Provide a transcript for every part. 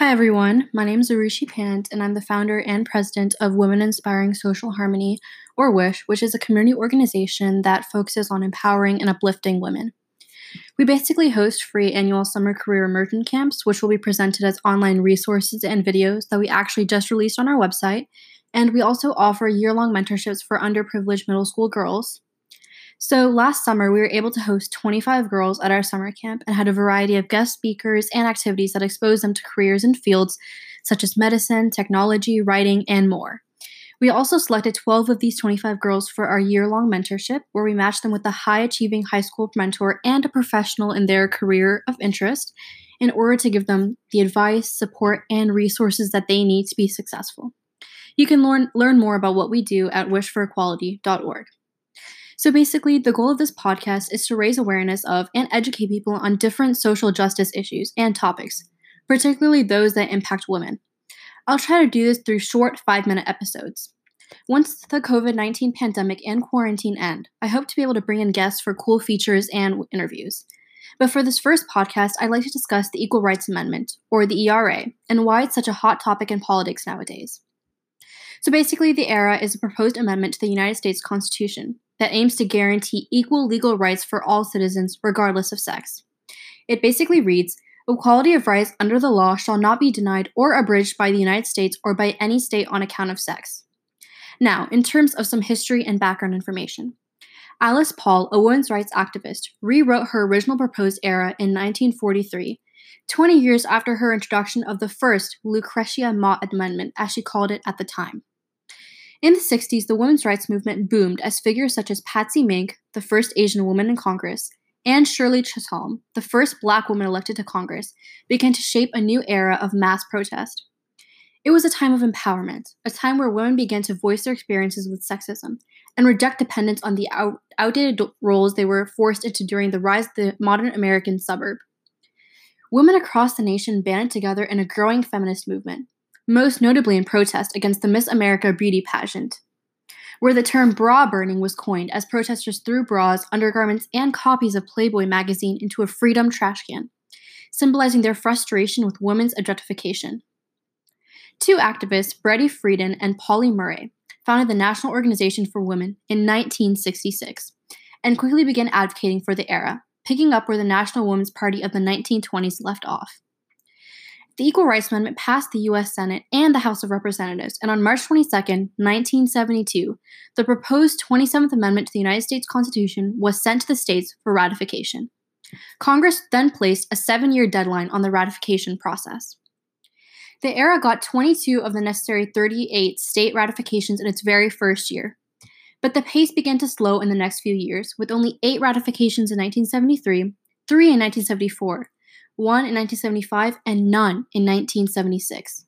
Hi, everyone. My name is Arushi Pant, and I'm the founder and president of Women Inspiring Social Harmony, or WISH, which is a community organization that focuses on empowering and uplifting women. We basically host free annual summer career immersion camps, which will be presented as online resources and videos that we actually just released on our website. And we also offer year long mentorships for underprivileged middle school girls. So last summer, we were able to host 25 girls at our summer camp and had a variety of guest speakers and activities that exposed them to careers in fields such as medicine, technology, writing, and more. We also selected 12 of these 25 girls for our year long mentorship, where we matched them with a high achieving high school mentor and a professional in their career of interest in order to give them the advice, support, and resources that they need to be successful. You can learn, learn more about what we do at wishforequality.org. So basically, the goal of this podcast is to raise awareness of and educate people on different social justice issues and topics, particularly those that impact women. I'll try to do this through short five minute episodes. Once the COVID 19 pandemic and quarantine end, I hope to be able to bring in guests for cool features and interviews. But for this first podcast, I'd like to discuss the Equal Rights Amendment, or the ERA, and why it's such a hot topic in politics nowadays. So basically, the ERA is a proposed amendment to the United States Constitution that aims to guarantee equal legal rights for all citizens, regardless of sex. It basically reads Equality of rights under the law shall not be denied or abridged by the United States or by any state on account of sex. Now, in terms of some history and background information, Alice Paul, a women's rights activist, rewrote her original proposed ERA in 1943, 20 years after her introduction of the first Lucretia Mott Amendment, as she called it at the time. In the 60s, the women's rights movement boomed as figures such as Patsy Mink, the first Asian woman in Congress, and Shirley Chisholm, the first black woman elected to Congress, began to shape a new era of mass protest. It was a time of empowerment, a time where women began to voice their experiences with sexism and reject dependence on the out- outdated roles they were forced into during the rise of the modern American suburb. Women across the nation banded together in a growing feminist movement, most notably in protest against the Miss America beauty pageant, where the term bra burning was coined as protesters threw bras, undergarments, and copies of Playboy magazine into a freedom trash can, symbolizing their frustration with women's objectification. Two activists, Betty Friedan and Pauli Murray, founded the National Organization for Women in 1966 and quickly began advocating for the ERA, picking up where the National Women's Party of the 1920s left off. The Equal Rights Amendment passed the U.S. Senate and the House of Representatives, and on March 22, 1972, the proposed 27th Amendment to the United States Constitution was sent to the states for ratification. Congress then placed a seven year deadline on the ratification process. The ERA got 22 of the necessary 38 state ratifications in its very first year. But the pace began to slow in the next few years, with only eight ratifications in 1973, three in 1974, one in 1975, and none in 1976.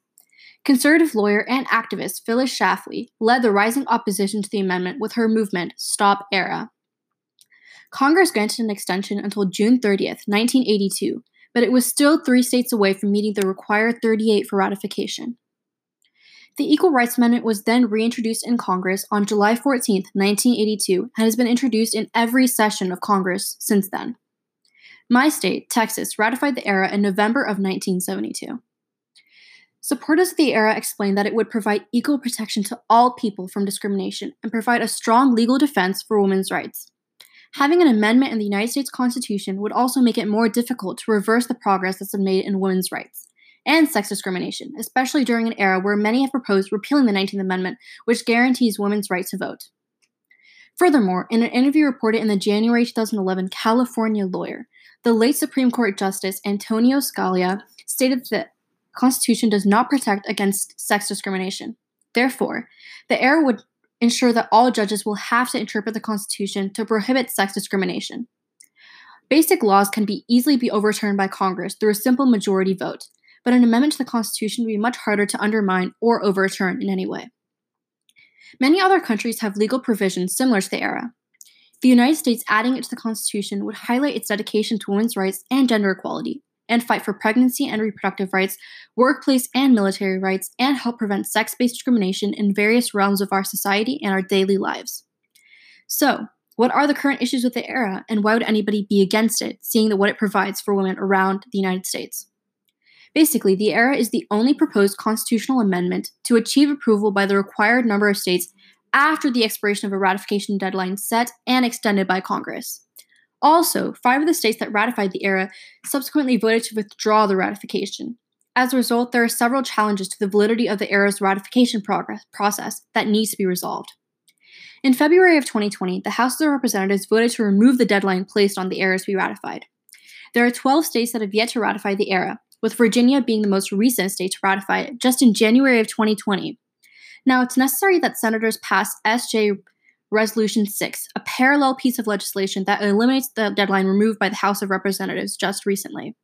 Conservative lawyer and activist Phyllis Schlafly led the rising opposition to the amendment with her movement Stop ERA. Congress granted an extension until June 30th, 1982, but it was still three states away from meeting the required 38 for ratification. The Equal Rights Amendment was then reintroduced in Congress on July 14, 1982, and has been introduced in every session of Congress since then. My state, Texas, ratified the ERA in November of 1972. Supporters of the ERA explained that it would provide equal protection to all people from discrimination and provide a strong legal defense for women's rights. Having an amendment in the United States Constitution would also make it more difficult to reverse the progress that's been made in women's rights and sex discrimination, especially during an era where many have proposed repealing the 19th Amendment, which guarantees women's right to vote. Furthermore, in an interview reported in the January 2011 California Lawyer, the late Supreme Court Justice Antonin Scalia stated that the Constitution does not protect against sex discrimination. Therefore, the ERA would ensure that all judges will have to interpret the Constitution to prohibit sex discrimination. Basic laws can be easily be overturned by Congress through a simple majority vote, but an amendment to the Constitution would be much harder to undermine or overturn in any way. Many other countries have legal provisions similar to the ERA, the United States adding it to the Constitution would highlight its dedication to women's rights and gender equality, and fight for pregnancy and reproductive rights, workplace and military rights, and help prevent sex based discrimination in various realms of our society and our daily lives. So, what are the current issues with the ERA, and why would anybody be against it, seeing that what it provides for women around the United States? Basically, the ERA is the only proposed constitutional amendment to achieve approval by the required number of states after the expiration of a ratification deadline set and extended by Congress. Also, five of the states that ratified the ERA subsequently voted to withdraw the ratification. As a result, there are several challenges to the validity of the ERA's ratification process that needs to be resolved. In February of 2020, the House of Representatives voted to remove the deadline placed on the ERA to be ratified. There are 12 states that have yet to ratify the ERA, with Virginia being the most recent state to ratify it just in January of 2020. Now, it's necessary that senators pass SJ Resolution 6, a parallel piece of legislation that eliminates the deadline removed by the House of Representatives just recently.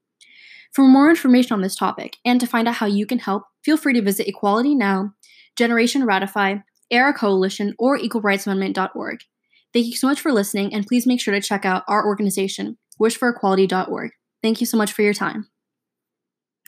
For more information on this topic and to find out how you can help, feel free to visit Equality Now, Generation Ratify, ERA Coalition, or EqualRightsAmendment.org. Thank you so much for listening, and please make sure to check out our organization, wishforequality.org. Thank you so much for your time.